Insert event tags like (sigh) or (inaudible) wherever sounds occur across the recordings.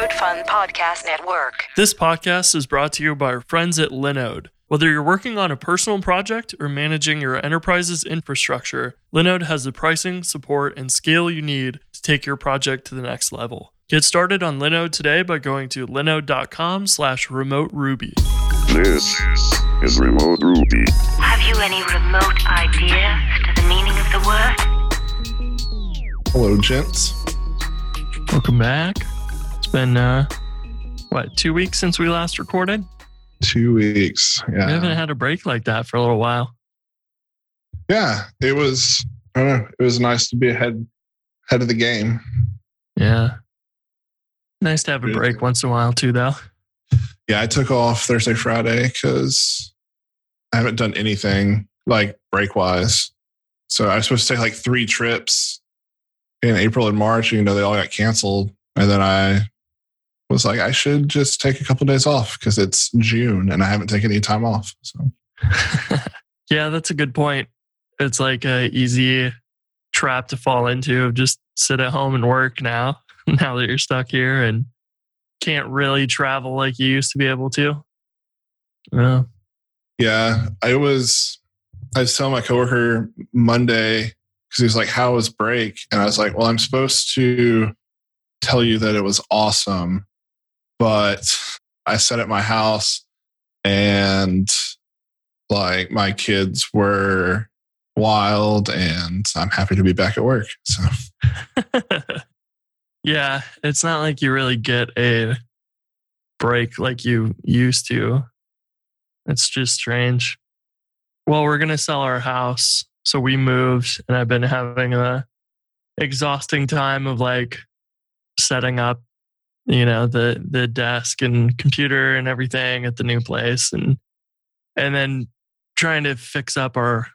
Code Fun Podcast Network. This podcast is brought to you by our friends at Linode. Whether you're working on a personal project or managing your enterprise's infrastructure, Linode has the pricing, support, and scale you need to take your project to the next level. Get started on Linode today by going to linode.com slash remote ruby. This is Remote Ruby. Have you any remote idea to the meaning of the word? Hello, gents. Welcome back. Been, uh, what, two weeks since we last recorded? Two weeks. Yeah, we haven't had a break like that for a little while. Yeah. It was, I don't know, it was nice to be ahead, ahead of the game. Yeah. Nice to have a break once in a while, too, though. Yeah. I took off Thursday, Friday because I haven't done anything like break wise. So I was supposed to take like three trips in April and March. You know, they all got canceled. And then I was like, I should just take a couple days off because it's June and I haven't taken any time off. So (laughs) yeah, that's a good point. It's like a easy trap to fall into of just sit at home and work now, (laughs) now that you're stuck here and can't really travel like you used to be able to. Yeah. Yeah, I was. I was telling my coworker Monday because he was like, "How was break?" And I was like, "Well, I'm supposed to tell you that it was awesome, but I sat at my house and like my kids were wild, and I'm happy to be back at work." So (laughs) yeah, it's not like you really get a break like you used to. It's just strange. Well, we're going to sell our house. So we moved and I've been having a exhausting time of like setting up, you know, the the desk and computer and everything at the new place and and then trying to fix up our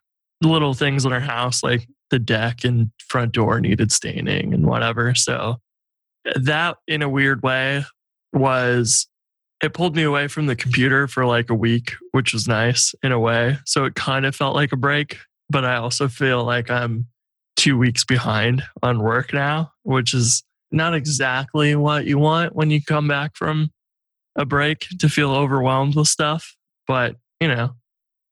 little things in our house like the deck and front door needed staining and whatever. So that in a weird way was it pulled me away from the computer for like a week, which was nice in a way. So it kind of felt like a break, but I also feel like I'm two weeks behind on work now, which is not exactly what you want when you come back from a break to feel overwhelmed with stuff. But, you know,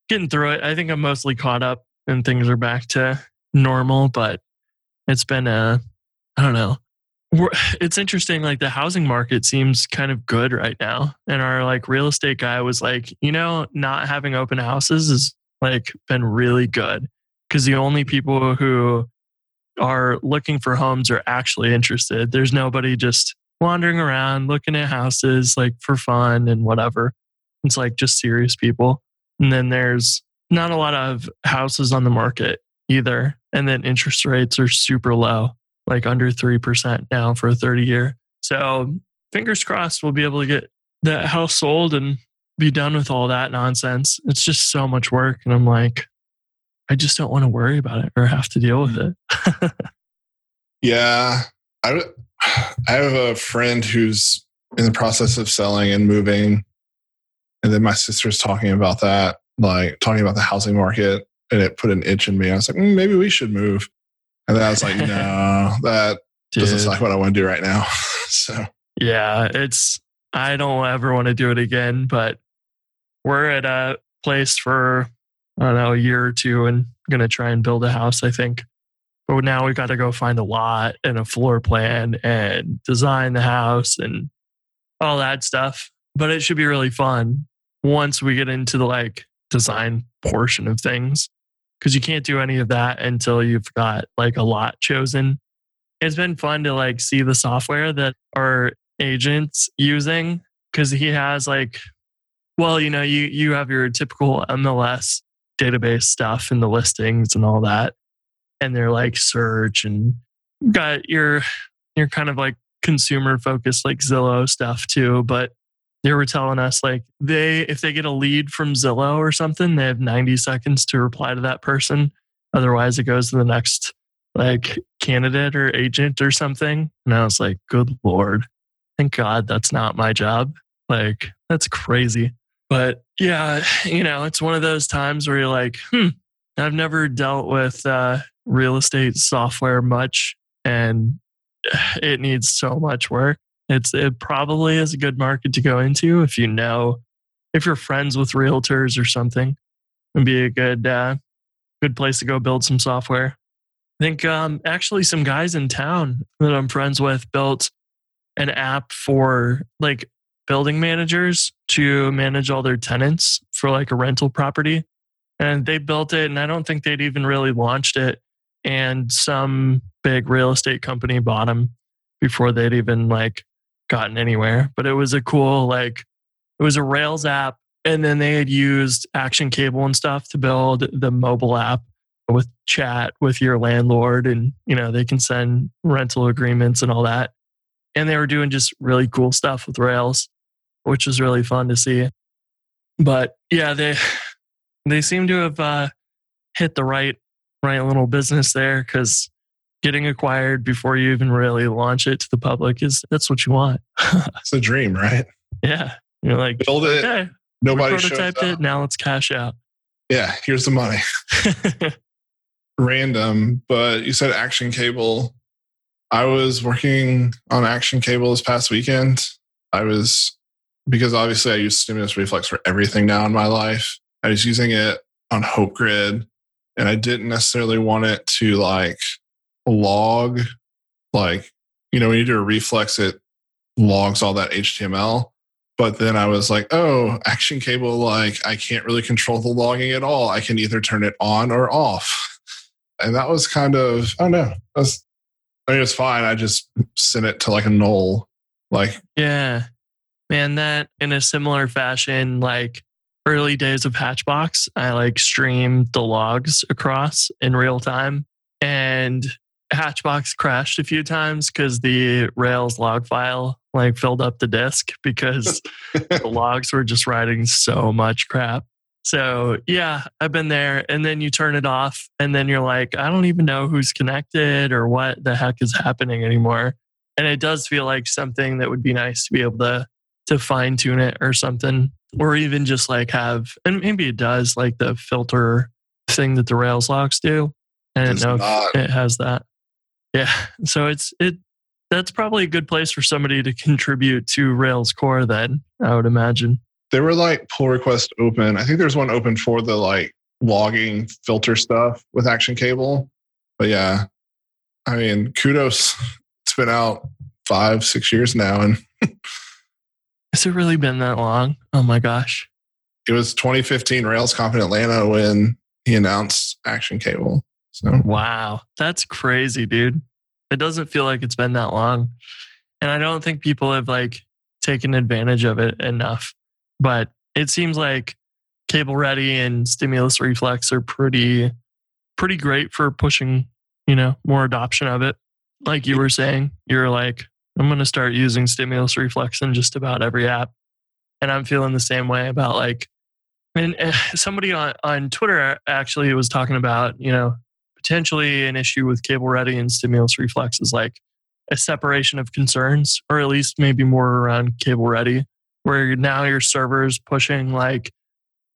getting through it. I think I'm mostly caught up and things are back to normal, but it's been a, I don't know. It's interesting. Like the housing market seems kind of good right now. And our like real estate guy was like, you know, not having open houses has like been really good because the only people who are looking for homes are actually interested. There's nobody just wandering around looking at houses like for fun and whatever. It's like just serious people. And then there's not a lot of houses on the market either. And then interest rates are super low, like under 3% now for a 30 year. So fingers crossed we'll be able to get that house sold and be done with all that nonsense. It's just so much work. And I'm like, I just don't want to worry about it or have to deal with it. (laughs) Yeah, I, I have a friend who's in the process of selling and moving, and then my sister's talking about that, like talking about the housing market, and it put an itch in me. I was like, mm, maybe we should move, and then I was like, no, (laughs) that doesn't sound like what I want to do right now. (laughs) so Yeah, it's I don't ever want to do it again, but we're at a place for I don't know, a year or two and gonna try and build a house, I think. But now we've gotta go find a lot and a floor plan and design the house and all that stuff. But it should be really fun once we get into the like design portion of things. Cause you can't do any of that until you've got like a lot chosen. It's been fun to like see the software that our agents using because he has like well you know you you have your typical mls database stuff and the listings and all that. And they're like search and got your your kind of like consumer focused like zillow stuff too but they were telling us like they if they get a lead from zillow or something they have 90 seconds to reply to that person. Otherwise it goes to the next like candidate or agent or something. And i was like good lord. Thank god that's not my job. Like that's crazy but yeah (sighs) you know it's one of those times where you're like hmm i've never dealt with uh, real estate software much and (sighs) it needs so much work It's it probably is a good market to go into if you know if you're friends with realtors or something. It'd be a good uh, good place to go build some software. I think um, actually some guys in town that I'm friends with built an app for like building managers to manage all their tenants for like a rental property. And they built it, and I don't think they'd even really launched it. And some big real estate company bought them before they'd even like gotten anywhere. But it was a cool, like, it was a Rails app. And then they had used Action Cable and stuff to build the mobile app with chat with your landlord. And, you know, they can send rental agreements and all that. And they were doing just really cool stuff with Rails which was really fun to see. But yeah, they they seem to have uh, hit the right right little business there because getting acquired before you even really launch it to the public is that's what you want. (laughs) It's a dream, right? yeah, you're like Build it. okay, Nobody prototyped it. Now let's cash out. Yeah, here's the money. (laughs) Random, but you said Action Cable. I was working on Action Cable this past weekend. I was because obviously I use Stimulus Reflex for everything now in my life. I was using it on Hope Grid, and I didn't necessarily want it to like log, like you know when you do a reflex, it logs all that HTML. But then I was like, oh, Action Cable, like I can't really control the logging at all. I can either turn it on or off. And that was kind of, I don't know. I mean, it was fine. I just sent it to like a null. Like, Yeah. Man, that in a similar fashion, like early days of Hatchbox, I like streamed the logs across in real time. And Hatchbox crashed a few times because the Rails log file like filled up the disk because (laughs) the logs were just writing so much crap. So yeah, I've been there. And then you turn it off, and then you're like, I don't even know who's connected or what the heck is happening anymore. And it does feel like something that would be nice to be able to to fine tune it or something, or even just like have, and maybe it does like the filter thing that the Rails logs do. I didn't know not. if it has that. Yeah, (laughs) so it's it. That's probably a good place for somebody to contribute to Rails core. Then I would imagine. there were like pull requests open. I think there's one open for the like logging filter stuff with Action Cable. But yeah, I mean, kudos. It's been out five, six years now, and Has it really been that long? Oh my gosh. it was 2015 RailsConf in Atlanta when he announced Action Cable. So Wow. That's crazy, dude. It doesn't feel like it's been that long. And I don't think people have like taken advantage of it enough. But it seems like Cable Ready and Stimulus Reflex are pretty pretty great for pushing, you know, more adoption of it. Like you were saying, you're like, I'm gonna start using Stimulus Reflex in just about every app. And I'm feeling the same way about like and uh, (sighs) somebody on, on Twitter actually was talking about, you know, potentially an issue with cable ready and stimulus reflex is like a separation of concerns, or at least maybe more around cable ready, where now your server's pushing like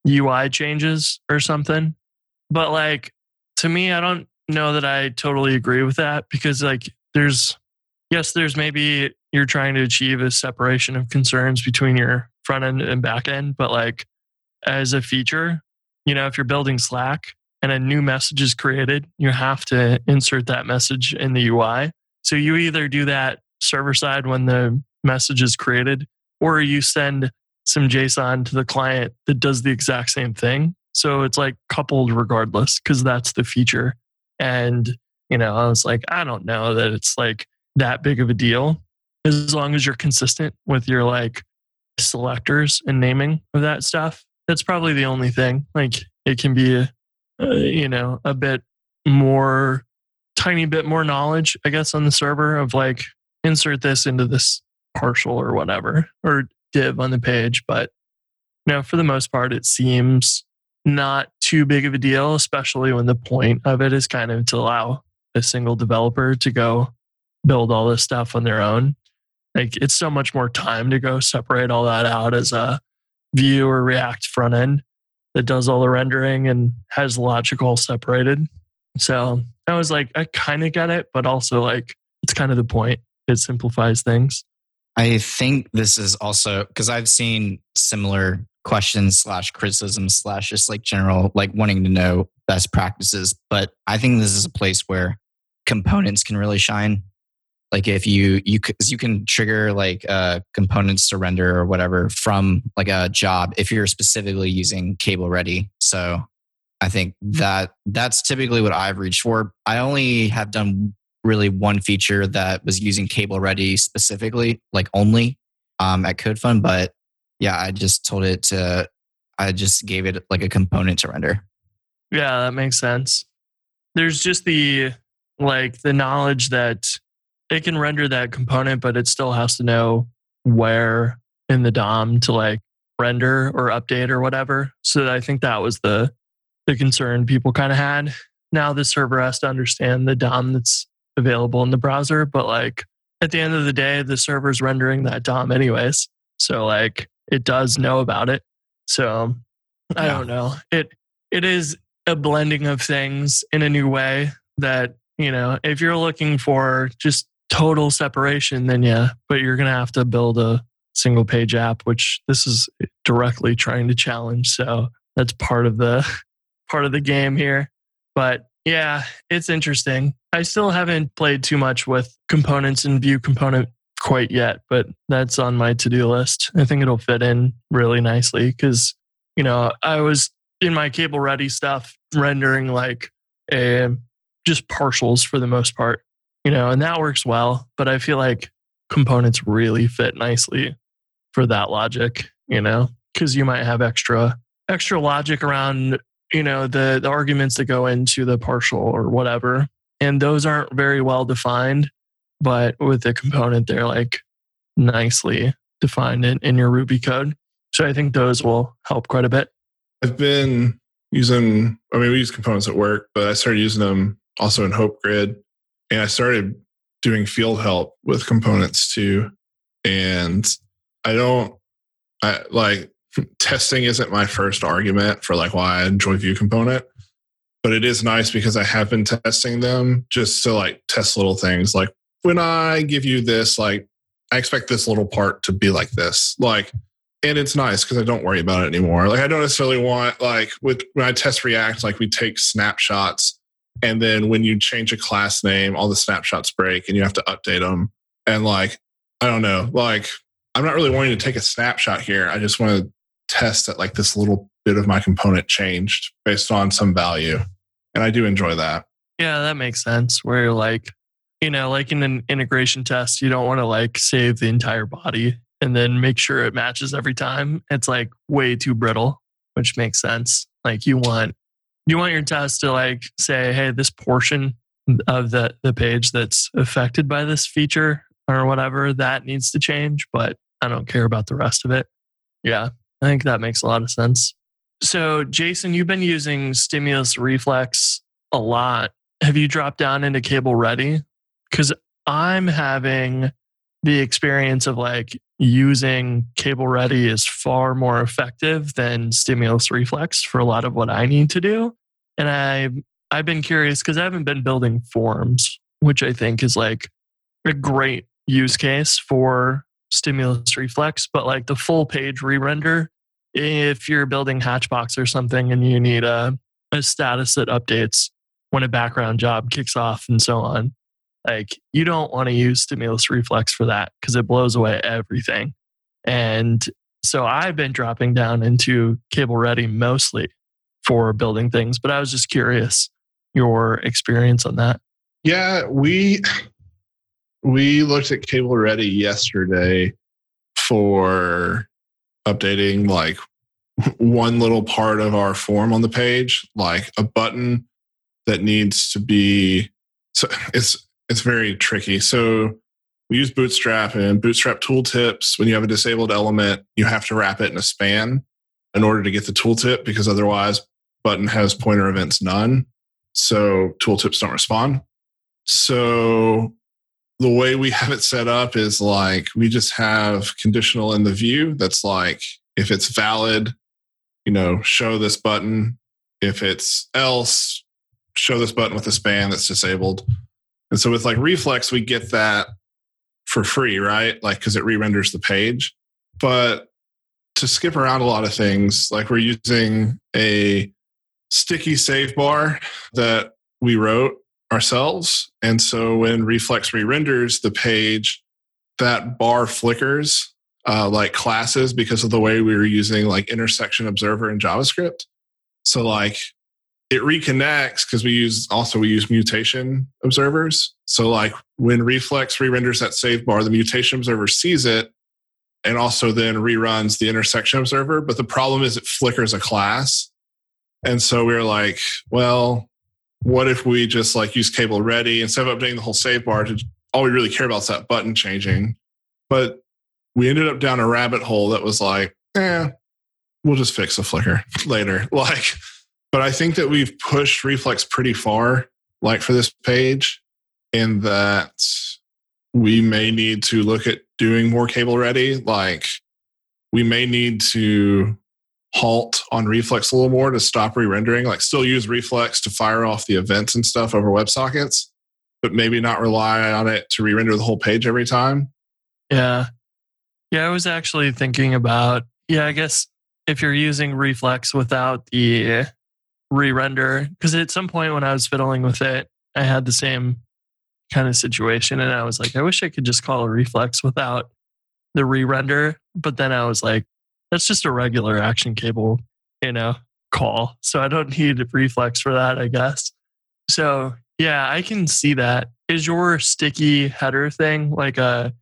UI changes or something. But like to me, I don't know that I totally agree with that because like there's yes, there's maybe you're trying to achieve a separation of concerns between your front end and back end, but like as a feature, you know, if you're building Slack and a new message is created, you have to insert that message in the UI. So you either do that server side when the message is created, or you send some JSON to the client that does the exact same thing. So it's like coupled regardless, because that's the feature. And, you know, I was like, I don't know that it's like that big of a deal as long as you're consistent with your like selectors and naming of that stuff. That's probably the only thing. Like it can be, a, uh, you know, a bit more, tiny bit more knowledge, I guess, on the server of like insert this into this partial or whatever or div on the page. But you know, for the most part, it seems not too big of a deal, especially when the point of it is kind of to allow a single developer to go build all this stuff on their own. Like it's so much more time to go separate all that out as a view or React front end that does all the rendering and has logical separated. So I was like, I kind of get it, but also like it's kind of the point. It simplifies things. I think this is also because I've seen similar questions slash criticism slash just like general like wanting to know best practices. But I think this is a place where components can really shine. Like if you you you can trigger like uh, components to render or whatever from like a job if you're specifically using cable ready. So I think that that's typically what I've reached for. I only have done really one feature that was using cable ready specifically, like only um, at CodeFund. But yeah, I just told it to, I just gave it like a component to render. Yeah, that makes sense. There's just the like the knowledge that it can render that component, but it still has to know where in the DOM to like render or update or whatever. So I think that was the the concern people kind of had. Now the server has to understand the DOM that's available in the browser, but like at the end of the day, the server's rendering that DOM anyways. So like it does know about it. So I Yeah. don't know. It it is a blending of things in a new way that, you know, if you're looking for just total separation, then yeah, but you're gonna have to build a single page app, which this is directly trying to challenge. So that's part of the (laughs) part of the game here. But yeah, it's interesting. I still haven't played too much with components and view component quite yet, but that's on my to do list. I think it'll fit in really nicely because, you know, I was in my cable ready stuff rendering like a, just partials for the most part, you know, and that works well. But I feel like components really fit nicely for that logic, you know, because you might have extra extra logic around you know the the arguments that go into the partial or whatever and those aren't very well defined but with the component they're like nicely defined in, in your ruby code so i think those will help quite a bit I've been using, I mean, we use components at work, but I started using them also in Hope Grid. And I started doing field help with components too. And I don't, I like (laughs) testing isn't my first argument for like why I enjoy view component, but it is nice because I have been testing them just to like test little things. Like when I give you this, like I expect this little part to be like this. Like and it's nice because I don't worry about it anymore. Like I don't necessarily want like with when I test React, like we take snapshots, and then when you change a class name, all the snapshots break, and you have to update them. And like I don't know, like I'm not really wanting to take a snapshot here. I just want to test that like this little bit of my component changed based on some value, and I do enjoy that. yeah that makes sense where like you know like in an integration test you don't want to like save the entire body and then make sure it matches every time it's like way too brittle which makes sense like you want you want your test to like say hey this portion of the the page that's affected by this feature or whatever that needs to change but i don't care about the rest of it? Yeah i think that makes a lot of sense. So jason you've been using stimulus reflex a lot. Have you dropped down into cable ready? Because i'm having the experience of like using cable ready is far more effective than stimulus reflex for a lot of what i need to do. And i i've been curious because i haven't been building forms which i think is like a great use case for stimulus reflex. But like the full page re-render if you're building hatchbox or something and you need a, a status that updates when a background job kicks off and so on like you don't want to use stimulus reflex for that because it blows away everything. And so i've been dropping down into cable ready mostly for building things but i was just curious your experience on that. Yeah, we we looked at Cable Ready yesterday for updating like one little part of our form on the page, like a button that needs to be so it's it's very tricky. So we use Bootstrap and Bootstrap tooltips. When you have a disabled element, you have to wrap it in a span in order to get the tooltip because otherwise button has pointer events none. So tooltips don't respond. So the way we have it set up is like we just have conditional in the view that's like if it's valid, you know, show this button. If it's else, show this button with a span that's disabled. And so with like reflex, we get that for free, right? Like, because it re renders the page. But to skip around a lot of things, like we're using a sticky save bar that we wrote ourselves. And so when Reflex re renders the page, that bar flickers uh, like classes because of the way we were using like intersection observer in JavaScript. So like it reconnects because we use also we use mutation observers. So like when Reflex re-renders that save bar, the mutation observer sees it and also then reruns the intersection observer. But the problem is it flickers a class. And so we are like, well, what if we just like use cable ready instead of updating the whole save bar to all we really care about is that button changing. But we ended up down a rabbit hole that was like, eh, we'll just fix a flicker (laughs) later. Like, but I think that we've pushed Reflex pretty far, like for this page, in that we may need to look at doing more cable ready. Like, we may need to halt on Reflex a little more to stop re-rendering. Like, still use Reflex to fire off the events and stuff over WebSockets, but maybe not rely on it to re-render the whole page every time. Yeah. Yeah, I was actually thinking about, yeah, I guess if you're using Reflex without the re render, because at some point when I was fiddling with it, I had the same kind of situation. And I was like, I wish I could just call a Reflex without the re render. But then I was like, that's just a regular action cable, you know, call. So I don't need a Reflex for that, I guess. So yeah, I can see that. Is your sticky header thing like a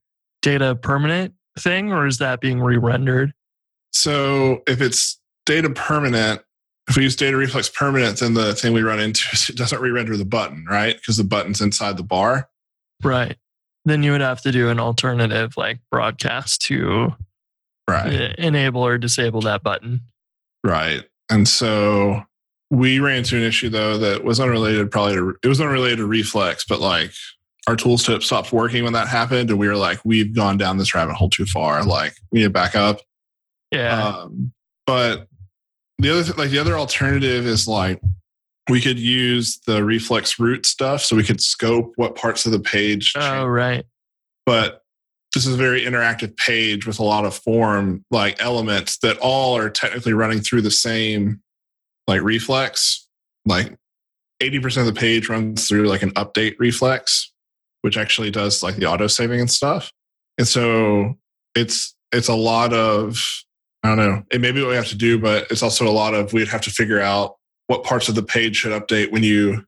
data permanent thing or is that being re-rendered? So if it's data permanent, if we use data reflex permanent, then the thing we run into is it doesn't re-render the button, right? Because the button's inside the bar. Right. Then you would have to do an alternative like broadcast to Right. enable or disable that button. Right. And so we ran into an issue though that was unrelated probably to it was unrelated to reflex, but like our tools tip stopped working when that happened. And we were like, we've gone down this rabbit hole too far. Like we need to back up. Yeah. Um, but the other like the other alternative is like we could use the reflex root stuff so we could scope what parts of the page oh, right. but this is a very interactive page with a lot of form like elements that all are technically running through the same like reflex. Like 80% of the page runs through like an update reflex which actually does like the auto saving and stuff. And so it's it's a lot of i don't know. It may be what we have to do but it's also a lot of we'd have to figure out what parts of the page should update when you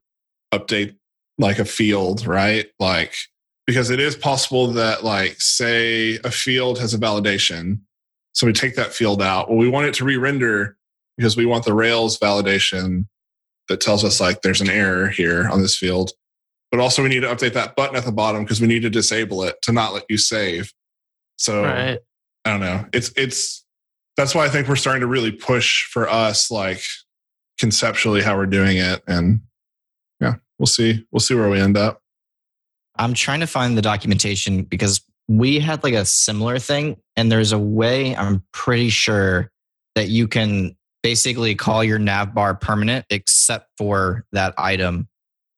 update like a field right? Like because it is possible that like say a field has a validation so we take that field out. Well we want it to re-render because we want the rails validation that tells us like there's an error here on this field. But also we need to update that button at the bottom because we need to disable it to not let you save. So Right. i don't know. It's it's that's why i think we're starting to really push for us like conceptually how we're doing it and yeah we'll see we'll see where we end up I'm trying to find the documentation because we had like a similar thing, and there's a way I'm pretty sure that you can basically call your nav bar permanent except for that item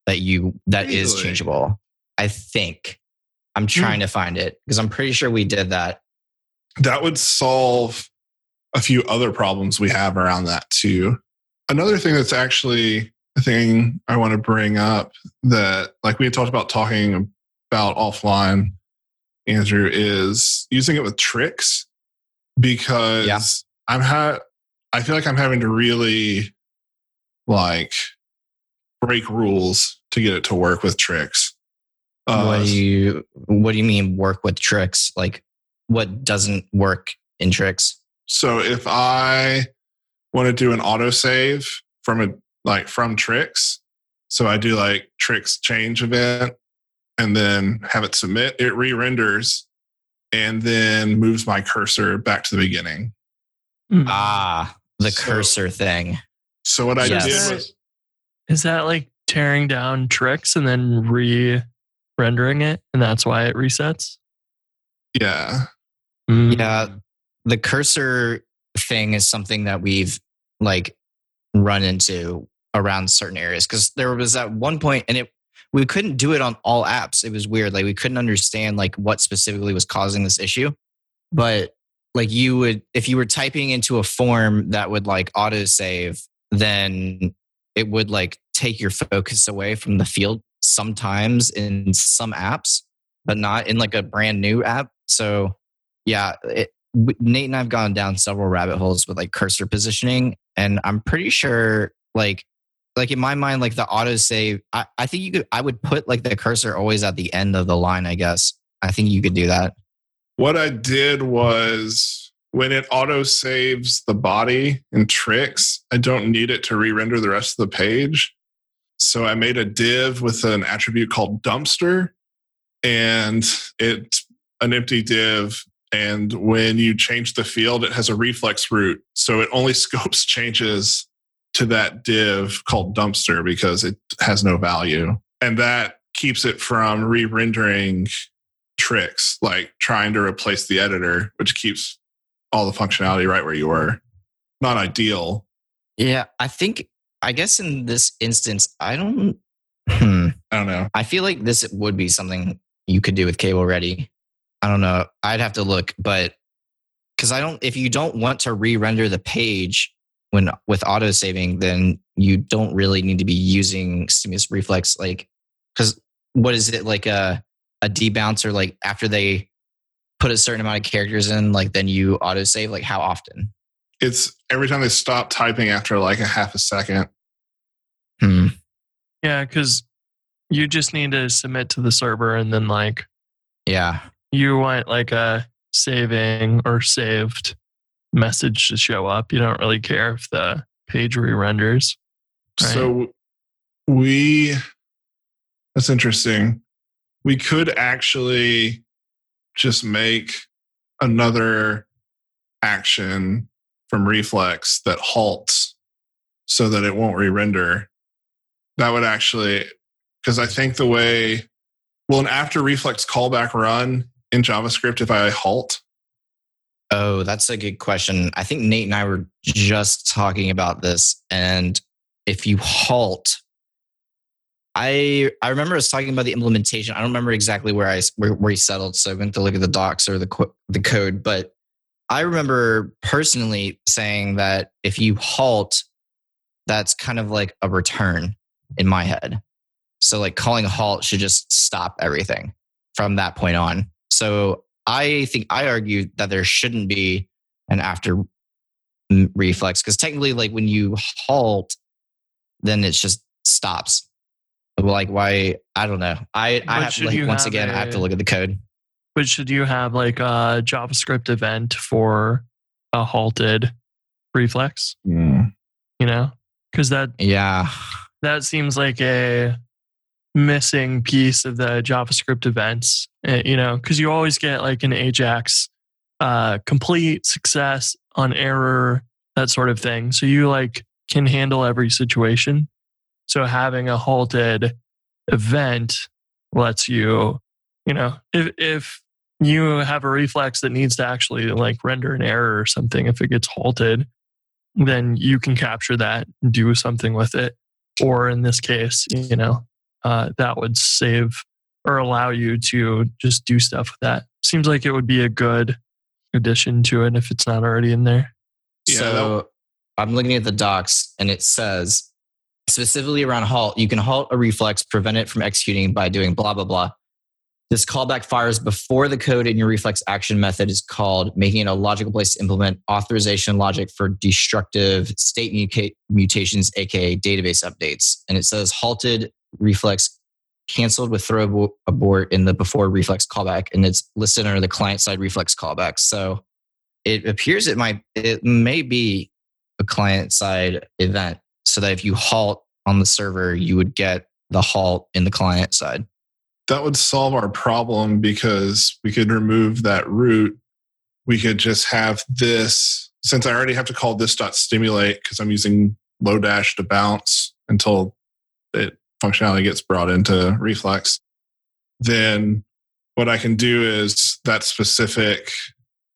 that you that is Really? changeable. I think. I'm hmm. trying to find it because I'm pretty sure we did that. that would solve a few other problems we have around that too. Another thing that's actually a thing I want to bring up that like we had talked about talking about offline, Andrew, is using it with Trix because Yeah. I'm ha I feel like I'm having to really like break rules to get it to work with Trix. Uh, what do you what do you mean work with Trix? Like what doesn't work in Trix? So if I want to do an autosave from a like from Trix, so I do like Trix change event and then have it submit, it re-renders and then moves my cursor back to the beginning. Mm. Ah, the So- cursor thing. So what I Yes. did was Is that like tearing down Trix and then re rendering it? And that's why it resets? yeah. Mm. Yeah, the cursor thing is something that we've like run into around certain areas because there was at one point and it we couldn't do it on all apps. It was weird. Like we couldn't understand like what specifically was causing this issue. But like you would if you were typing into a form that would like autosave, then it would like take your focus away from the field sometimes in some apps, but not in like a brand new app. So yeah, it, Nate and I've gone down several rabbit holes with like cursor positioning, and I'm pretty sure like like in my mind like the autosave. I, I think you could I would put like the cursor always at the end of the line. I guess I think you could do that. What I did was when it auto saves the body in Trix, I don't need it to re render the rest of the page. So I made a div with an attribute called dumpster and it's an empty div. And when you change the field, it has a reflex root. So it only (laughs) scopes changes to that div called dumpster because it has no value. And that keeps it from re rendering Trix, like trying to replace the editor, which keeps all the functionality right where you were. Not ideal. Yeah, I think I guess in this instance, I don't. Hmm. I don't know. I feel like this would be something you could do with cable ready. I don't know. I'd have to look, but because I don't, if you don't want to re-render the page when with auto saving, then you don't really need to be using stimulus reflex. Like, because what is it like a a debouncer? Like after they put a certain amount of characters in, like then you auto save. Like how often? It's every time they stop typing after like a half a second. Hmm. Yeah, because you just need to submit to the server and then like Yeah. You want like a saving or saved message to show up. You don't really care if the page re-renders. Right. So we, that's interesting. We could actually just make another action from reflex that halts so that it won't re-render. That would actually, because I think the way, well an after reflex callback run in JavaScript if I halt? Oh, that's a good question. I think Nate and I were just talking about this. And if you halt, I I remember us talking about the implementation. I don't remember exactly where I where, where he settled, so I went to look at the docs or the the code. But I remember personally saying that if you halt, that's kind of like a return in my head. So like calling a halt should just stop everything from that point on. So I think I argue that there shouldn't be an after reflex because technically, like when you halt, then it just stops. Like why? I don't know. I I have to like once have again I have to look at the code. But should you have like a JavaScript event for a halted reflex? Mm. You know, because that Yeah. that seems like a missing piece of the JavaScript events. uh, You know, because you always get like an Ajax uh, complete success on error, that sort of thing. So you like can handle every situation. So having a halted event lets you, you know, if if you have a reflex that needs to actually like render an error or something, if it gets halted, then you can capture that and do something with it. Or in this case, you know, uh, that would save or allow you to just do stuff with that. Seems like it would be a good addition to it if it's not already in there. Yeah, so I'm looking at the docs and it says specifically around halt, you can halt a reflex, prevent it from executing by doing blah, blah, blah. This callback fires before the code in your reflex action method is called, making it a logical place to implement authorization logic for destructive state muta- mutations, aka database updates. And it says halted reflex canceled with throw abort in the before reflex callback, and it's listed under the client side reflex callback. So it appears it might it may be a client side event so that if you halt on the server you would get the halt in the client side that would solve our problem because we could remove that root. We could just have this, since I already have to call this dot stimulate because I'm using Lodash to bounce until it functionality gets brought into Reflex. Then what I can do is that specific,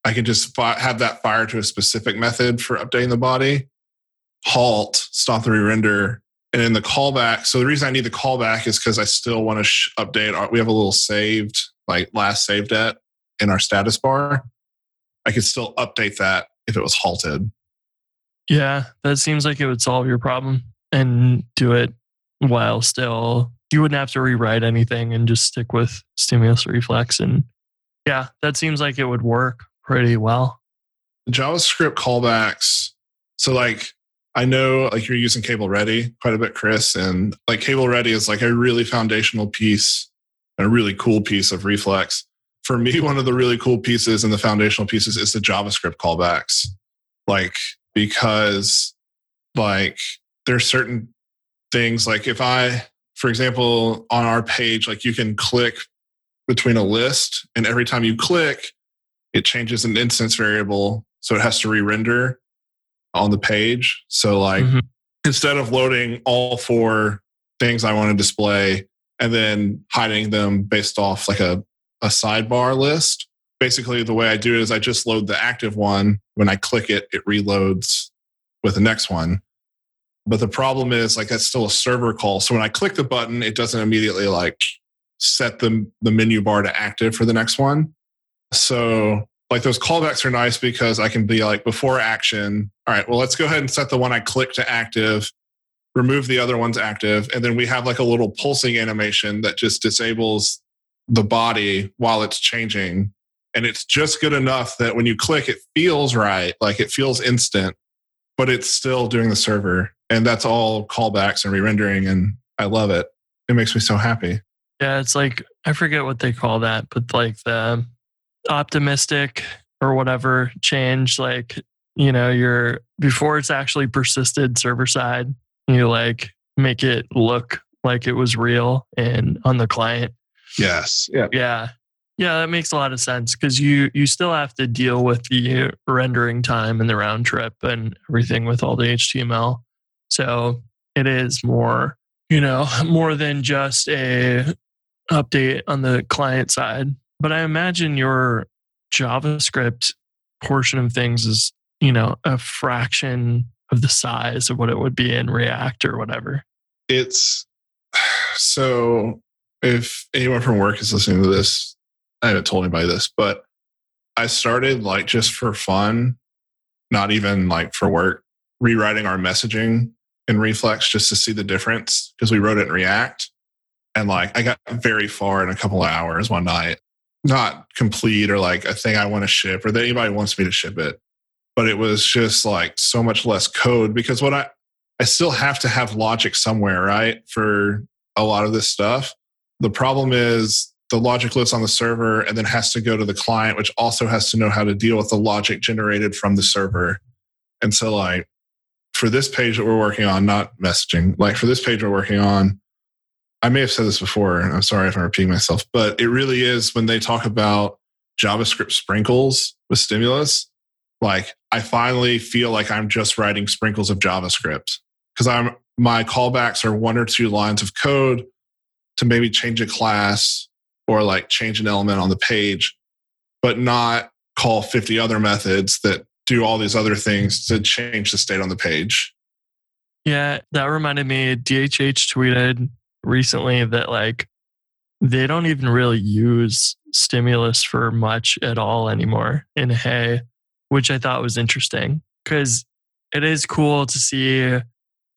I can just fi- have that fire to a specific method for updating the body, halt, stop the re-render, And in the callback, so the reason I need the callback is because I still want to sh- update. Our, we have a little saved, like last saved at in our status bar. I could still update that if it was halted. Yeah, that seems like it would solve your problem and do it while still you wouldn't have to rewrite anything and just stick with stimulus reflex and yeah, that seems like it would work pretty well. JavaScript callbacks. So like I know like you're using Cable Ready quite a bit, Chris, and like Cable Ready is like a really foundational piece, a really cool piece of Reflex. For me, (laughs) one of the really cool pieces and the foundational pieces is the JavaScript callbacks. Like because like there's certain things like if I, for example, on our page, like you can click between a list and every time you click, it changes an instance variable. So it has to re-render on the page. So like Mhm. instead of loading all four things I want to display and then hiding them based off like a, a sidebar list, basically the way I do it is I just load the active one. When I click it, it reloads with the next one. But the problem is like that's still a server call. So when I click the button, it doesn't immediately like set the, the menu bar to active for the next one. So like those callbacks are nice because I can be like before action. All right, well, let's go ahead and set the one I click to active, remove the other ones active. And then we have like a little pulsing animation that just disables the body while it's changing. And it's just good enough that when you click, it feels right. Like it feels instant, but it's still doing the server. And that's all callbacks and re rendering. And I love it. It makes me so happy. Yeah, it's like I forget what they call that, but like the optimistic or whatever change, like you know, you're before it's actually persisted server side, you like make it look like it was real and on the client. Yes. Yeah. Yeah. Yeah, that makes a lot of sense because you you still have to deal with the rendering time and the round trip and everything with all the HTML. So it is more, you know, (laughs) more than just a update on the client side. But I imagine your JavaScript portion of things is, you know, a fraction of the size of what it would be in React or whatever. it's (sighs) so if anyone from work is listening to this, I haven't told anybody this, but I started like just for fun, not even like for work, rewriting our messaging in Reflex just to see the difference because we wrote it in React. And like I got very far in a couple of hours one night, not complete or like a thing I want to ship or that anybody wants me to ship it. But it was just like so much less code because what I, I still have to have logic somewhere, right? For a lot of this stuff. The problem is the logic lives on the server and then has to go to the client, which also has to know how to deal with the logic generated from the server. And so, like, for this page that we're working on, not messaging, like for this page we're working on, I may have said this before, and I'm sorry if I'm repeating myself, but it really is when they talk about JavaScript sprinkles with stimulus, like I finally feel like I'm just writing sprinkles of JavaScript because I'm my callbacks are one or two lines of code to maybe change a class or like change an element on the page, but not call 50 other methods that do all these other things to change the state on the page. Yeah, that reminded me. DHH tweeted recently that like they don't even really use stimulus for much at all anymore in HEY, which I thought was interesting because it is cool to see.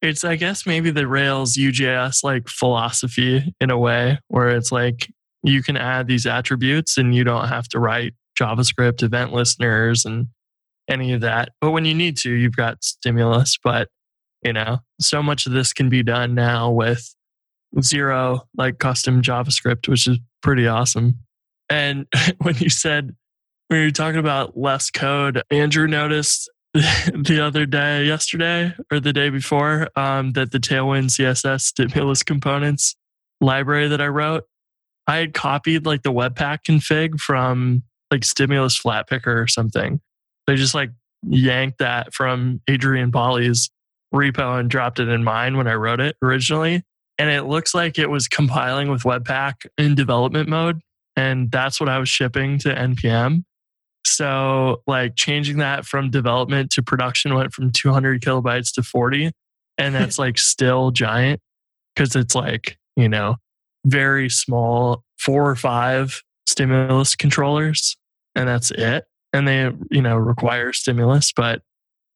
It's I guess maybe the Rails UJS like philosophy in a way where it's like you can add these attributes and you don't have to write JavaScript event listeners and any of that. But when you need to, you've got stimulus. But you know, so much of this can be done now with zero like custom JavaScript, which is pretty awesome. And (laughs) when you said, when you were talking about less code, Andrew noticed (laughs) the other day, yesterday or the day before, um, that the Tailwind CSS stimulus components library that I wrote, I had copied like the Webpack config from like stimulus flatpickr or something. They just like yanked that from Adrien Poly's repo and dropped it in mine when I wrote it originally. And it looks like it was compiling with Webpack in development mode. And that's what I was shipping to NPM. So, like, changing that from development to production went from 200 kilobytes to 40. and that's (laughs) like still giant because it's like you know very small four or five stimulus controllers and that's it and they you know require stimulus but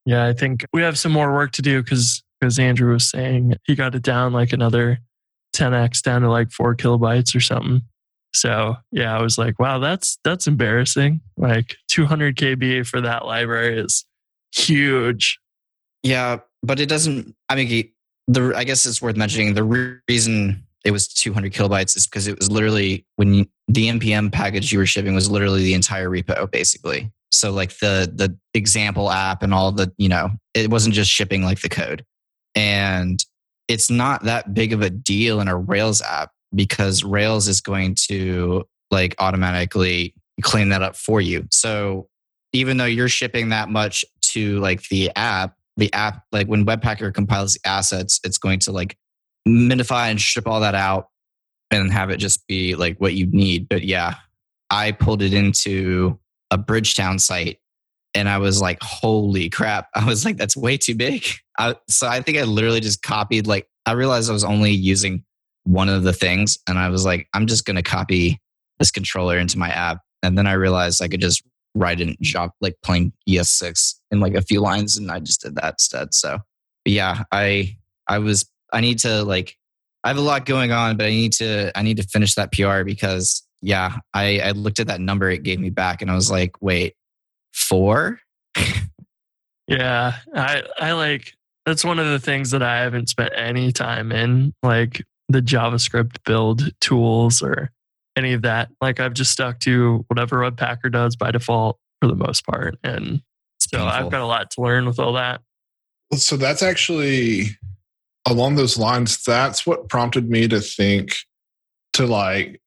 yeah i think we have some more work to do because because andrew was saying he got it down like another 10x down to like four kilobytes or something so yeah i was like wow that's that's embarrassing like 200 kb for that library is huge Yeah, but it doesn't. I mean, the I guess it's worth mentioning the re- reason it was 200 kilobytes is because it was literally when you, the npm package you were shipping was literally the entire repo, basically. So like the the example app and all the you know it wasn't just shipping like the code, and it's not that big of a deal in a Rails app because Rails is going to like automatically clean that up for you. So even though you're shipping that much to like the app, the app like when Webpacker compiles the assets, it's going to like minify and strip all that out and have it just be like what you need. But yeah, I pulled it into a Bridgetown site and I was like, holy crap. (laughs) I was like, that's way too big. I, so I think I literally just copied, like, I realized I was only using one of the things. And I was like, I'm just going to copy this controller into my app. And then I realized I could just write in Java, like plain ES6 in like a few lines. And I just did that instead. So yeah, I, I was, I need to like, I have a lot going on, but I need to, I need to finish that PR because yeah, I, I looked at that number it gave me back and I was like, wait, four? (laughs) Yeah, I I like that's one of the things that I haven't spent any time in, like the JavaScript build tools or any of that. Like I've just stuck to whatever Webpacker does by default for the most part, and so painful. I've got a lot to learn with all that. So that's actually along those lines. That's what prompted me to think to like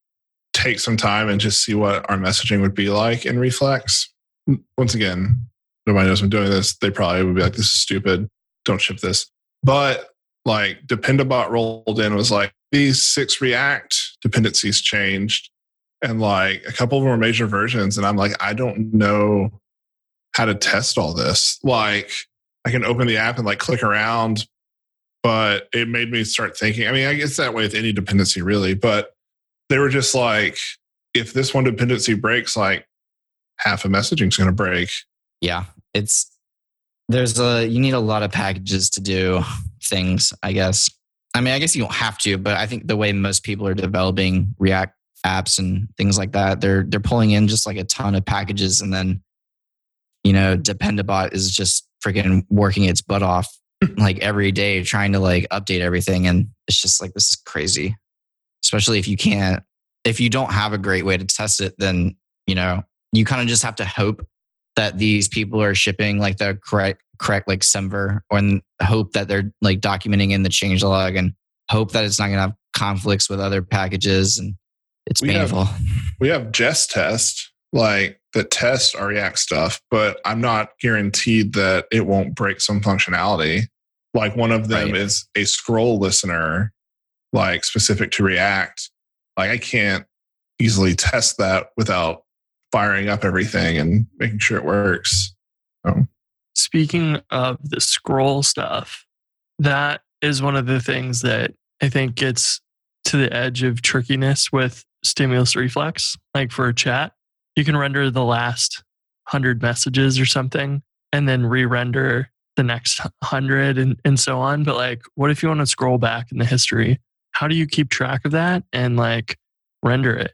take some time and just see what our messaging would be like in Reflex. Mm. Once again, nobody knows I'm doing this. They probably would be like, "This is stupid. Don't ship this." But like Dependabot rolled in was like, "These six React dependencies changed." And like a couple of more major versions, and I'm like, I don't know how to test all this. Like, I can open the app and like click around, but it made me start thinking. I mean, I guess that way with any dependency, really. But they were just like, if this one dependency breaks, like half of messaging is going to break. yeah it's there's a you need a lot of packages to do things i guess i mean i guess you don't have to but i think the way most people are developing react apps and things like that they're they're pulling in just like a ton of packages and then you know dependabot is just freaking working its butt off like every day trying to like update everything and it's just like this is crazy especially if you can't if you don't have a great way to test it then you know you kind of just have to hope that these people are shipping like the correct correct like semver or and hope that they're like documenting in the changelog and hope that it's not going to have conflicts with other packages and it's We have- painful We have Jest test, like that test our React stuff, but I'm not guaranteed that it won't break some functionality. Like one of them Right. is a scroll listener, like specific to React. Like I can't easily test that without firing up everything and making sure it works. Speaking of the scroll stuff, that is one of the things that I think gets to the edge of trickiness with stimulus reflex. Like for a chat, you can render the last 100 messages or something and then re render the next 100 and, and so on. But like, what if you want to scroll back in the history? How do you keep track of that and like render it?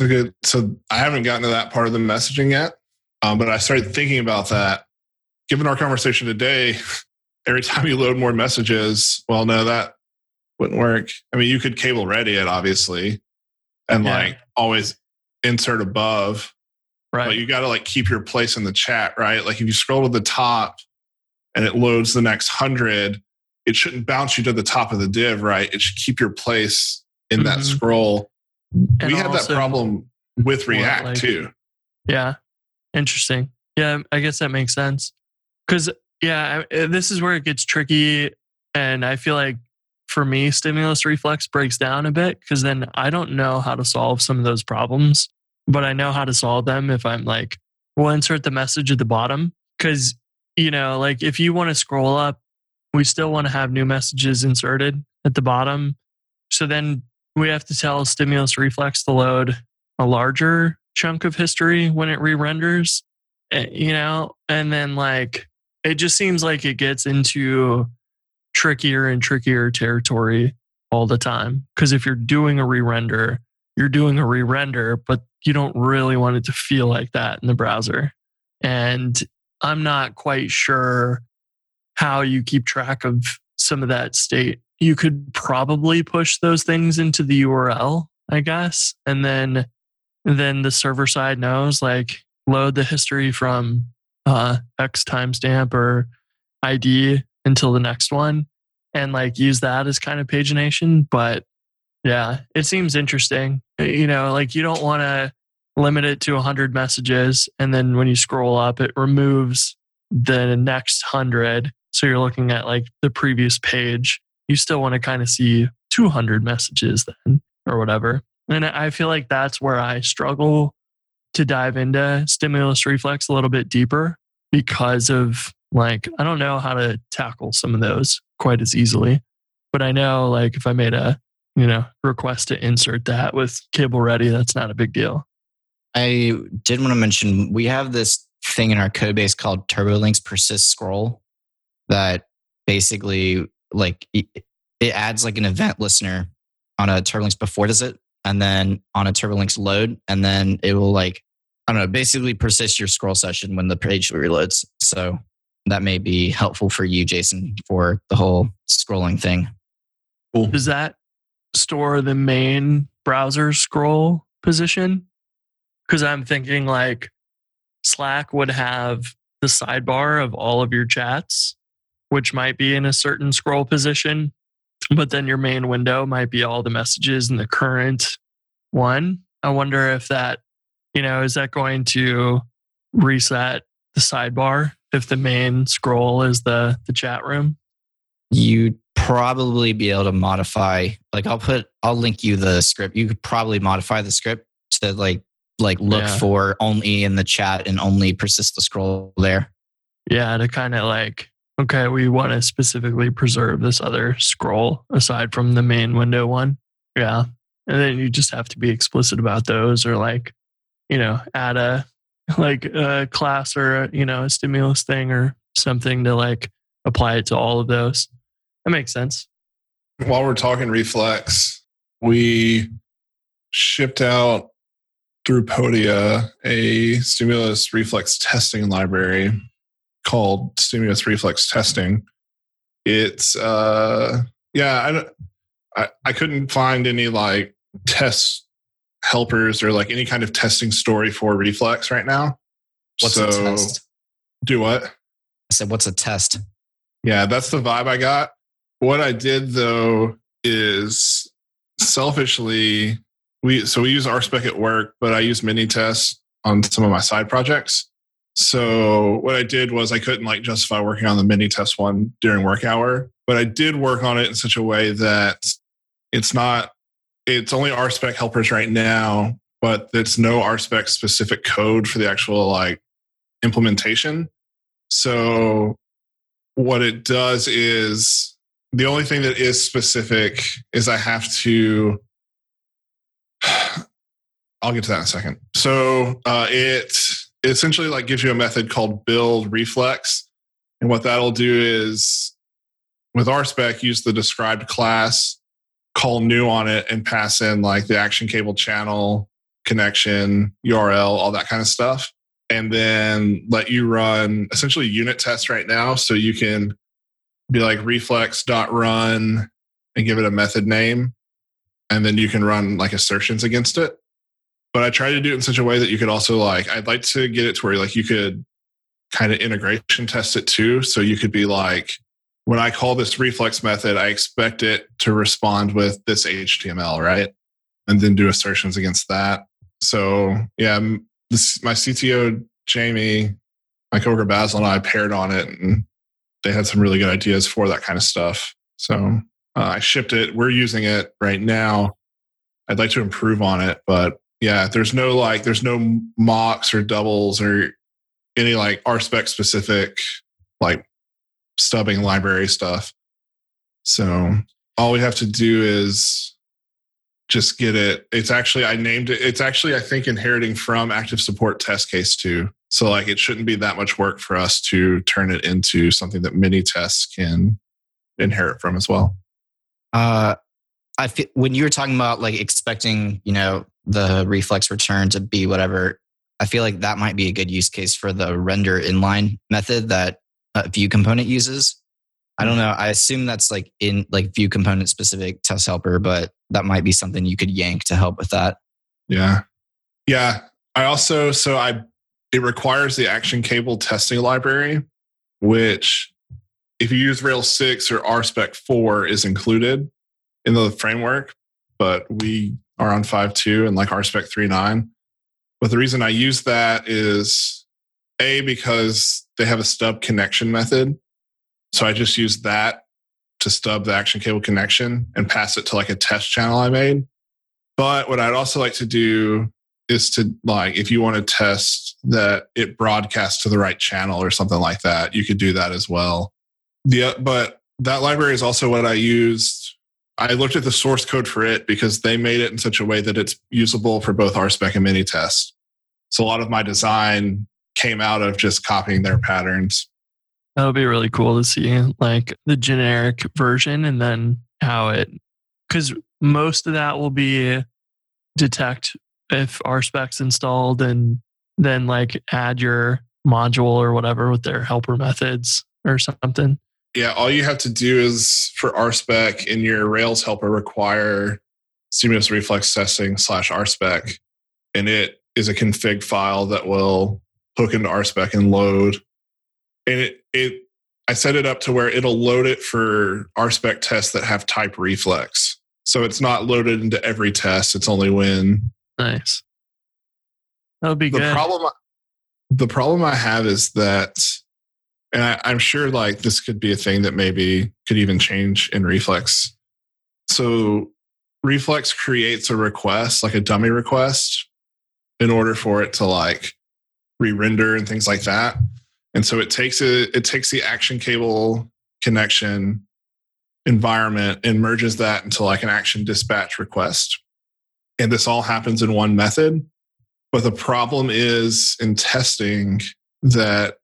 A good. So I haven't gotten to that part of the messaging yet, um, but I started thinking about that. Given our conversation today, (laughs) every time you load more messages, well, no, that wouldn't work. I mean, you could cable ready it, obviously, and Yeah. like always insert above, Right. but you got to like keep your place in the chat, right? Like if you scroll to the top and it loads the next hundred, it shouldn't bounce you to the top of the div, right? It should keep your place in that Mhm. scroll And we have that problem with React like- too. Yeah. Interesting. Yeah, I guess that makes sense. Cuz yeah, I- uh, this is where it gets tricky and I feel like for me stimulus reflex breaks down a bit cuz then I don't know how to solve some of those problems, but I know how to solve them if I'm like we'll insert the message at the bottom cuz you know, like if you want to scroll up we still want to have new messages inserted at the bottom. So then we have to tell stimulus reflex to load a larger chunk of history when it re-renders, eh, you know, and then like it just seems like it gets into trickier and trickier territory all the time. Because if you're doing a re-render, you're doing a re-render, but you don't really want it to feel like that in the browser. And I'm not quite sure how you keep track of some of that state. You could probably push those things into the URL, I guess, and then then the server side knows like load the history from uh, X timestamp or ID until the next one, and like use that as kind of pagination. But yeah, it seems interesting. You know, like you don't want to limit it to 100 messages and then when you scroll up it removes the next 100 so you're looking at like the previous page. You still want to kind of see 200 messages then or whatever. And i feel like that's where i struggle to dive into stimulus reflex a little bit deeper because of like i don't know how to tackle some of those quite as easily but i know like if i made a you know request to insert that with cable ready that's not a big deal I did want to mention we have this thing in our code base called TurboLinks persist scroll that basically like it, it adds like an event listener on a TurboLinks before does it and then on a TurboLinks load and then it will like I don't know basically persist your scroll session when the page reloads. So that may be helpful for you, Jason, for the whole scrolling thing. Cool. Does that store the main browser scroll position? Because I'm thinking like Slack would have the sidebar of all of your chats, which might be in a certain scroll position, but then your main window might be all the messages in the current one. I wonder if that, you know, is that going to reset the sidebar if the main scroll is the the chat room? You'd probably be able to modify like I'll put I'll link you the script. You could probably modify the script to like like look Yeah. for only in the chat and only persist the scroll there. Yeah, to kind of like, okay, we want to specifically preserve this other scroll aside from the main window one. Yeah. And then you just have to be explicit about those or like, you know, add a like a class or a, you know, a stimulus thing or something to like apply it to all of those. That makes sense. While we're talking reflex, we shipped out through Podia a stimulus reflex testing library called stimulus reflex testing. It's uh yeah, I I, I couldn't find any like test helpers or like any kind of testing story for reflex right now. What's so a test? do what? I said, what's a test? Yeah, that's the vibe I got. What I did though is selfishly we so we use RSpec at work, but I use Minitests on some of my side projects. So what I did was I couldn't like justify working on the Minitest one during work hour, but I did work on it in such a way that it's not it's only RSpec helpers right now, but it's no RSpec specific code for the actual like implementation. So what it does is the only thing that is specific is I have to. I'll get to that in a second. So uh, it essentially like gives you a method called build reflex, and what that'll do is with RSpec use the described class, call new on it, and pass in like the action cable channel connection URL, all that kind of stuff and then let you run essentially unit tests right now. So you can be like reflex.run and give it a method name. And then you can run like assertions against it. But I try to do it in such a way that you could also like, I'd like to get it to where like you could kind of integration test it too. So you could be like, when I call this reflex method, I expect it to respond with this HTML, right? And then do assertions against that. So yeah, this, my CTO Jamie, my coworker Basil, and I paired on it, and they had some really good ideas for that kind of stuff. So uh, I shipped it. We're using it right now. I'd like to improve on it, but yeah, there's no like, there's no mocks or doubles or any like RSpec specific like stubbing library stuff. So all we have to do is just get it. It's actually I named it. It's actually I think inheriting from active support test case two. So like it shouldn't be that much work for us to turn it into something that many tests can inherit from as well. Uh, I feel, when you were talking about like expecting, you know, the reflex return to be whatever, I feel like that might be a good use case for the render inline method that uh, ViewComponent uses. I don't know. I assume that's like in like ViewComponent specific test helper, but that might be something you could yank to help with that. Yeah. Yeah. I also, so I, it requires the action cable testing library, which if you use Rails 6 or RSpec 4 is included in the framework, but we on 5.2 and like RSpec 3.9. But the reason I use that is A, because they have a stub connection method. So I just use that to stub the action cable connection and pass it to like a test channel I made. But what I'd also like to do is to like, if you want to test that it broadcasts to the right channel or something like that, you could do that as well. The, but that library is also what I used. I looked at the source code for it because they made it in such a way that it's usable for both RSpec and Minitest. So a lot of my design came out of just copying their patterns. That would be really cool to see, like the generic version, and then how it, because most of that will be detect if RSpec's installed, and then like add your module or whatever with their helper methods or something. Yeah, all you have to do is for RSpec in your Rails helper require Stimulus reflex testing slash RSpec, and it is a config file that will hook into RSpec and load. And it it I set it up to where it'll load it for RSpec tests that have type reflex. So it's not loaded into every test. It's only when Nice. That would be the good. problem the problem I have is that and I, I'm sure like this could be a thing that maybe could even change in Reflex. So Reflex creates a request, like a dummy request, in order for it to like re-render and things like that. And so it takes it it takes the action cable connection environment and merges that into like an action dispatch request. And this all happens in one method. But the problem is in testing that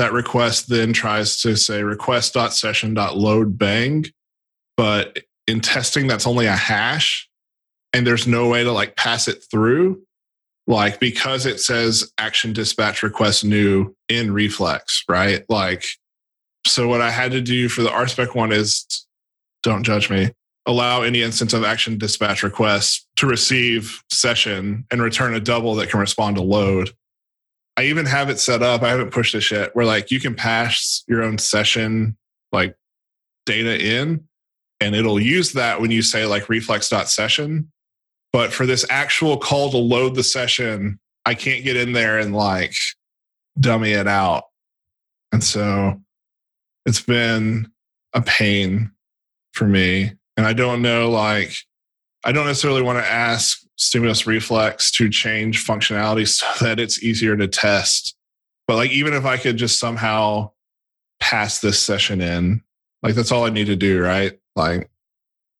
that request then tries to say request.session.load bang. But in testing, that's only a hash. And there's no way to like pass it through. Like because it says action dispatch request new in reflex, right? Like, so what I had to do for the RSpec one is don't judge me. Allow any instance of action dispatch request to receive session and return a double that can respond to load. I even have it set up. I haven't pushed this yet. Where like you can pass your own session like data in, and it'll use that when you say like reflex.session. But for this actual call to load the session, I can't get in there and like dummy it out. And so it's been a pain for me. And I don't know, like, I don't necessarily want to ask Stimulus Reflex to change functionality (laughs) so that it's easier to test. But like, even if I could just somehow pass this session in, like, that's all I need to do, right? Like,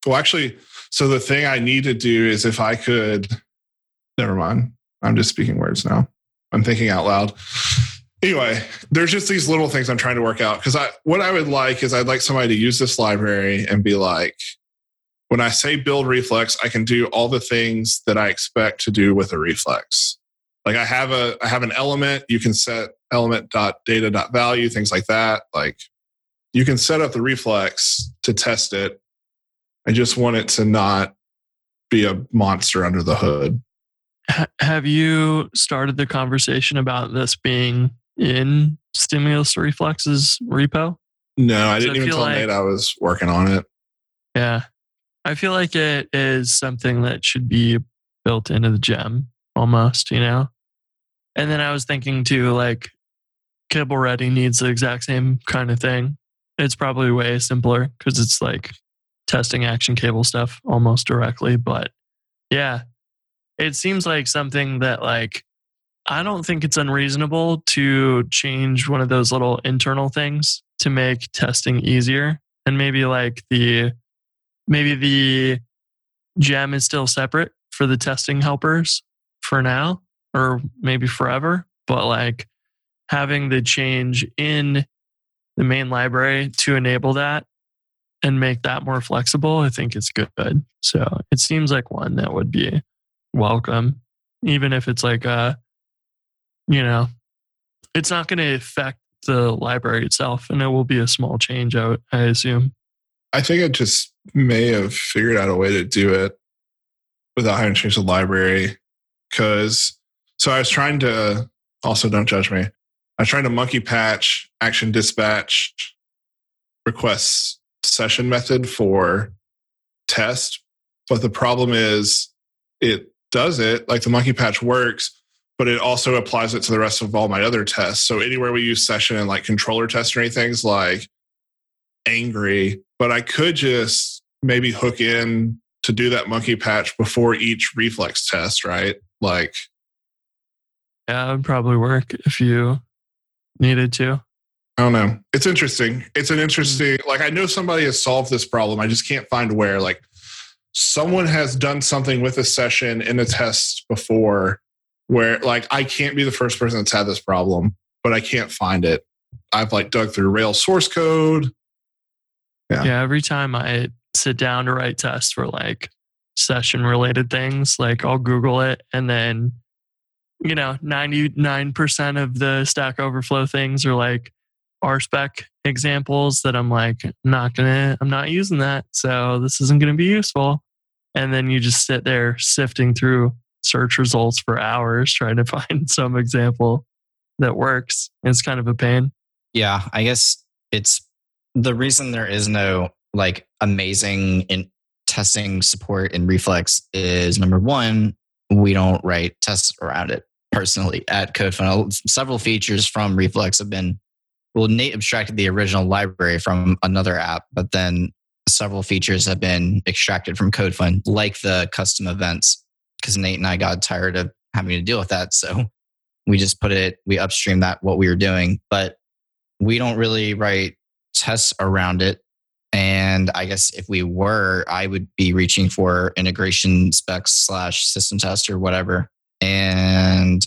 well, actually, so the thing I need to do is if I could, never mind. I'm just speaking words now. I'm thinking out loud. Anyway, there's just these little things I'm trying to work out because I what I would like is I'd like somebody to use this library and be like, when I say build reflex, I can do all the things that I expect to do with a reflex. Like I have a I have an element, you can set element.data.value, things like that. Like you can set up the reflex to test it. I just want it to not be a monster under the hood. Have you started the conversation about this being in Stimulus Reflex's repo? No, I didn't even tell like- Nate I was working on it. Yeah. I feel like it is something that should be built into the gem almost, you know? And then I was thinking too, like, CableReady needs the exact same kind of thing. It's probably way simpler because it's like testing action cable stuff almost directly. But yeah, it seems like something that, like, I don't think it's unreasonable to change one of those little internal things to make testing easier and maybe like the maybe the gem is still separate for the testing helpers for now or maybe forever but like having the change in the main library to enable that and make that more flexible i think is good. So it seems like one that would be welcome even if it's like a you know it's not going to affect the library itself and it will be a small change out i assume I think I just may have figured out a way to do it without having to change the library. Cause so I was trying to also don't judge me. I was trying to monkey patch action dispatch requests session method for test. But the problem is it does it like the monkey patch works, but it also applies it to the rest of all my other tests. So anywhere we use session and like controller test or anything's like angry, but I could just maybe hook in to do that monkey patch before each reflex test, right? Like, yeah it would probably work if you needed to I don't know. It's interesting. It's an hmm. interesting, like, I know somebody has solved this problem. I just can't find where. Like, someone has done something with a session in a test before where, like, I can't be the first person that's had this problem, but I can't find it. I've like dug through Rails source code. Yeah. yeah every time i sit down to write tests for like session related things like i'll google it and then you know 99% of the stack overflow things are like rspec examples that i'm like not gonna i'm not using that so this isn't gonna be useful. And then you just sit there sifting through search results for hours (laughs) trying to find some example that works. It's kind of a pain. Yeah, I guess it's the reason there is no like amazing in testing support in Reflex is number one, we don't write tests around it personally at CodeFund. Several features from Reflex have been well, Nate abstracted the original library from another app, but then several features have been extracted from CodeFund, like the custom events, because Nate and I got tired of having to deal with that. So we just put it, we upstream that what we were doing, but we don't really write tests around it. And I guess if we were, I would be reaching for integration specs slash system test or whatever. And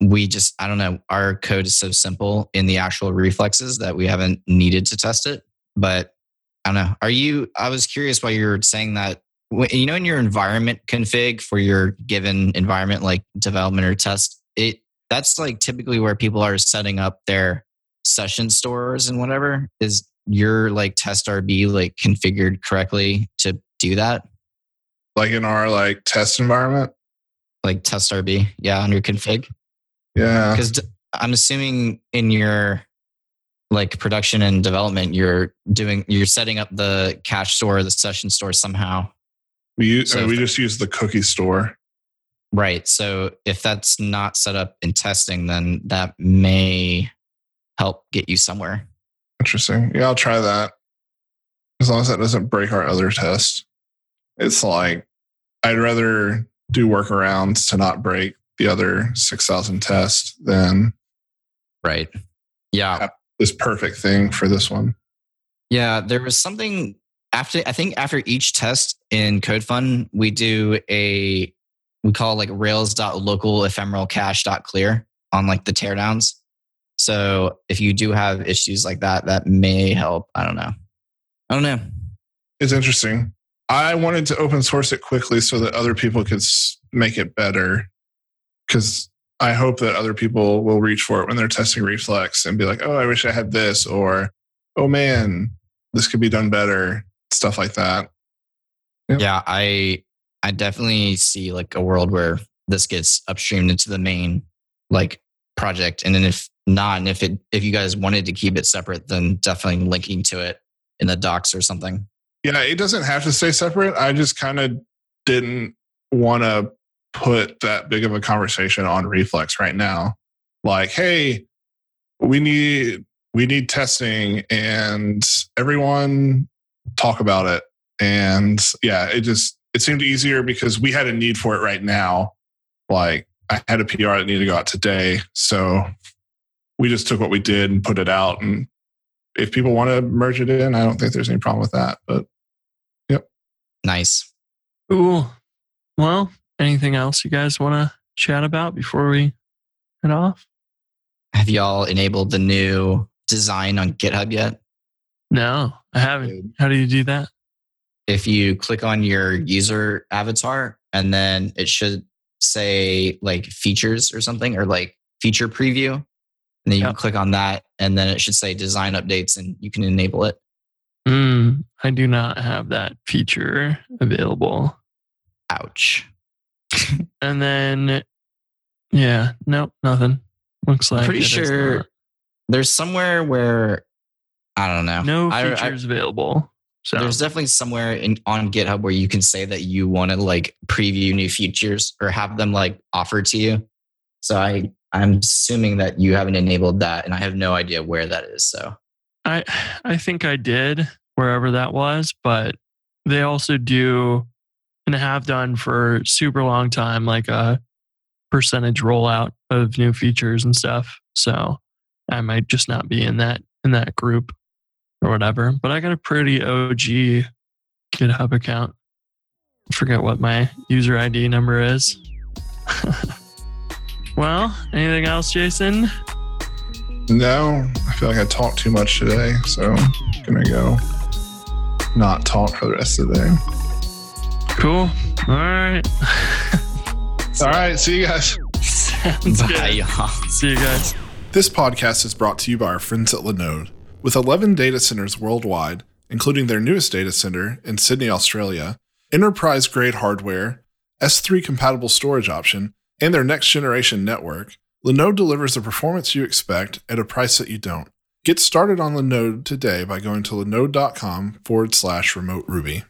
we just, I don't know, our code is so simple in the actual reflexes that we haven't needed to test it. But I don't know. Are you, I was curious why you're saying that, you know, in your environment config for your given environment, like development or test, it, that's like typically where people are setting up their session stores and whatever is your like test rb like configured correctly to do that Like in our like test environment. like test rb yeah your config Yeah. because i'm assuming in your like production and development you're doing you're setting up the cache store the session store somehow We use, So uh, we just use the cookie store. right so if that's not set up in testing then that may help get you somewhere Interesting. Yeah, I'll try that. As long as that doesn't break our other test. It's like I'd rather do workarounds to not break the other 6,000 tests than right yeah this perfect thing for this one. Yeah, there was something after I think after each test in CodeFund, we do a we call it like rails.local ephemeral cache.clear on like the teardowns. So if you do have issues like that, that may help. I don't know. I don't know. It's interesting. I wanted to open source it quickly so that other people could make it better. Because I hope that other people will reach for it when they're testing Reflex and be like, oh, I wish I had this, or oh man, this could be done better, stuff like that. Yep. Yeah, I I definitely see like a world where this gets upstreamed into the main like project. And then if not, and if it if you guys wanted to keep it separate, then definitely linking to it in the docs or something. Yeah, it doesn't have to stay separate. I just kind of didn't want to put that big of a conversation on Reflex right now. Like, hey, we need we need testing and everyone talk about it. And yeah, it just it seemed easier because we had a need for it right now. Like I had a PR that needed to go out today. So we just took what we did and put it out and if people want to merge it in, I don't think there's any problem with that. But yep. Nice. Cool. Well, anything else you guys want to chat about before we head off? Have y'all enabled the new design on GitHub yet? No, I haven't. How do you do that? If you click on your user avatar and then it should say like features or something or like feature preview. And then you can click on that and then it should say design updates and you can enable it. Mm, I do not have that feature available. Ouch. (laughs) And then, yeah, nope, nothing. Looks like pretty sure. There's somewhere where I don't know. no I- I- features available. So There's definitely somewhere in, on GitHub where you can say that you want to like preview new features or have them like offered to you. So I I'm assuming that you haven't enabled that, and I have no idea where that is. So I I think I did wherever that was, but they also do and have done for super long time like a percentage rollout of new features and stuff. So I might just not be in that in that group or whatever. But I got a pretty OG GitHub account. I forget what my user ID number is. (laughs) well, anything else, Jason? no, I feel like I talked too much today. So I'm going to go not talk for the rest of the day. Cool. All right. (laughs) All right. See you guys. Sounds bye, good. y'all. See you guys. This podcast is brought to you by our friends at Linode. With 11 data centers worldwide, including their newest data center in Sydney, Australia, enterprise grade hardware, S3 compatible storage option, and their next generation network, Linode delivers the performance you expect at a price that you don't. Get started on Linode today by going to linode.com forward slash remote Ruby.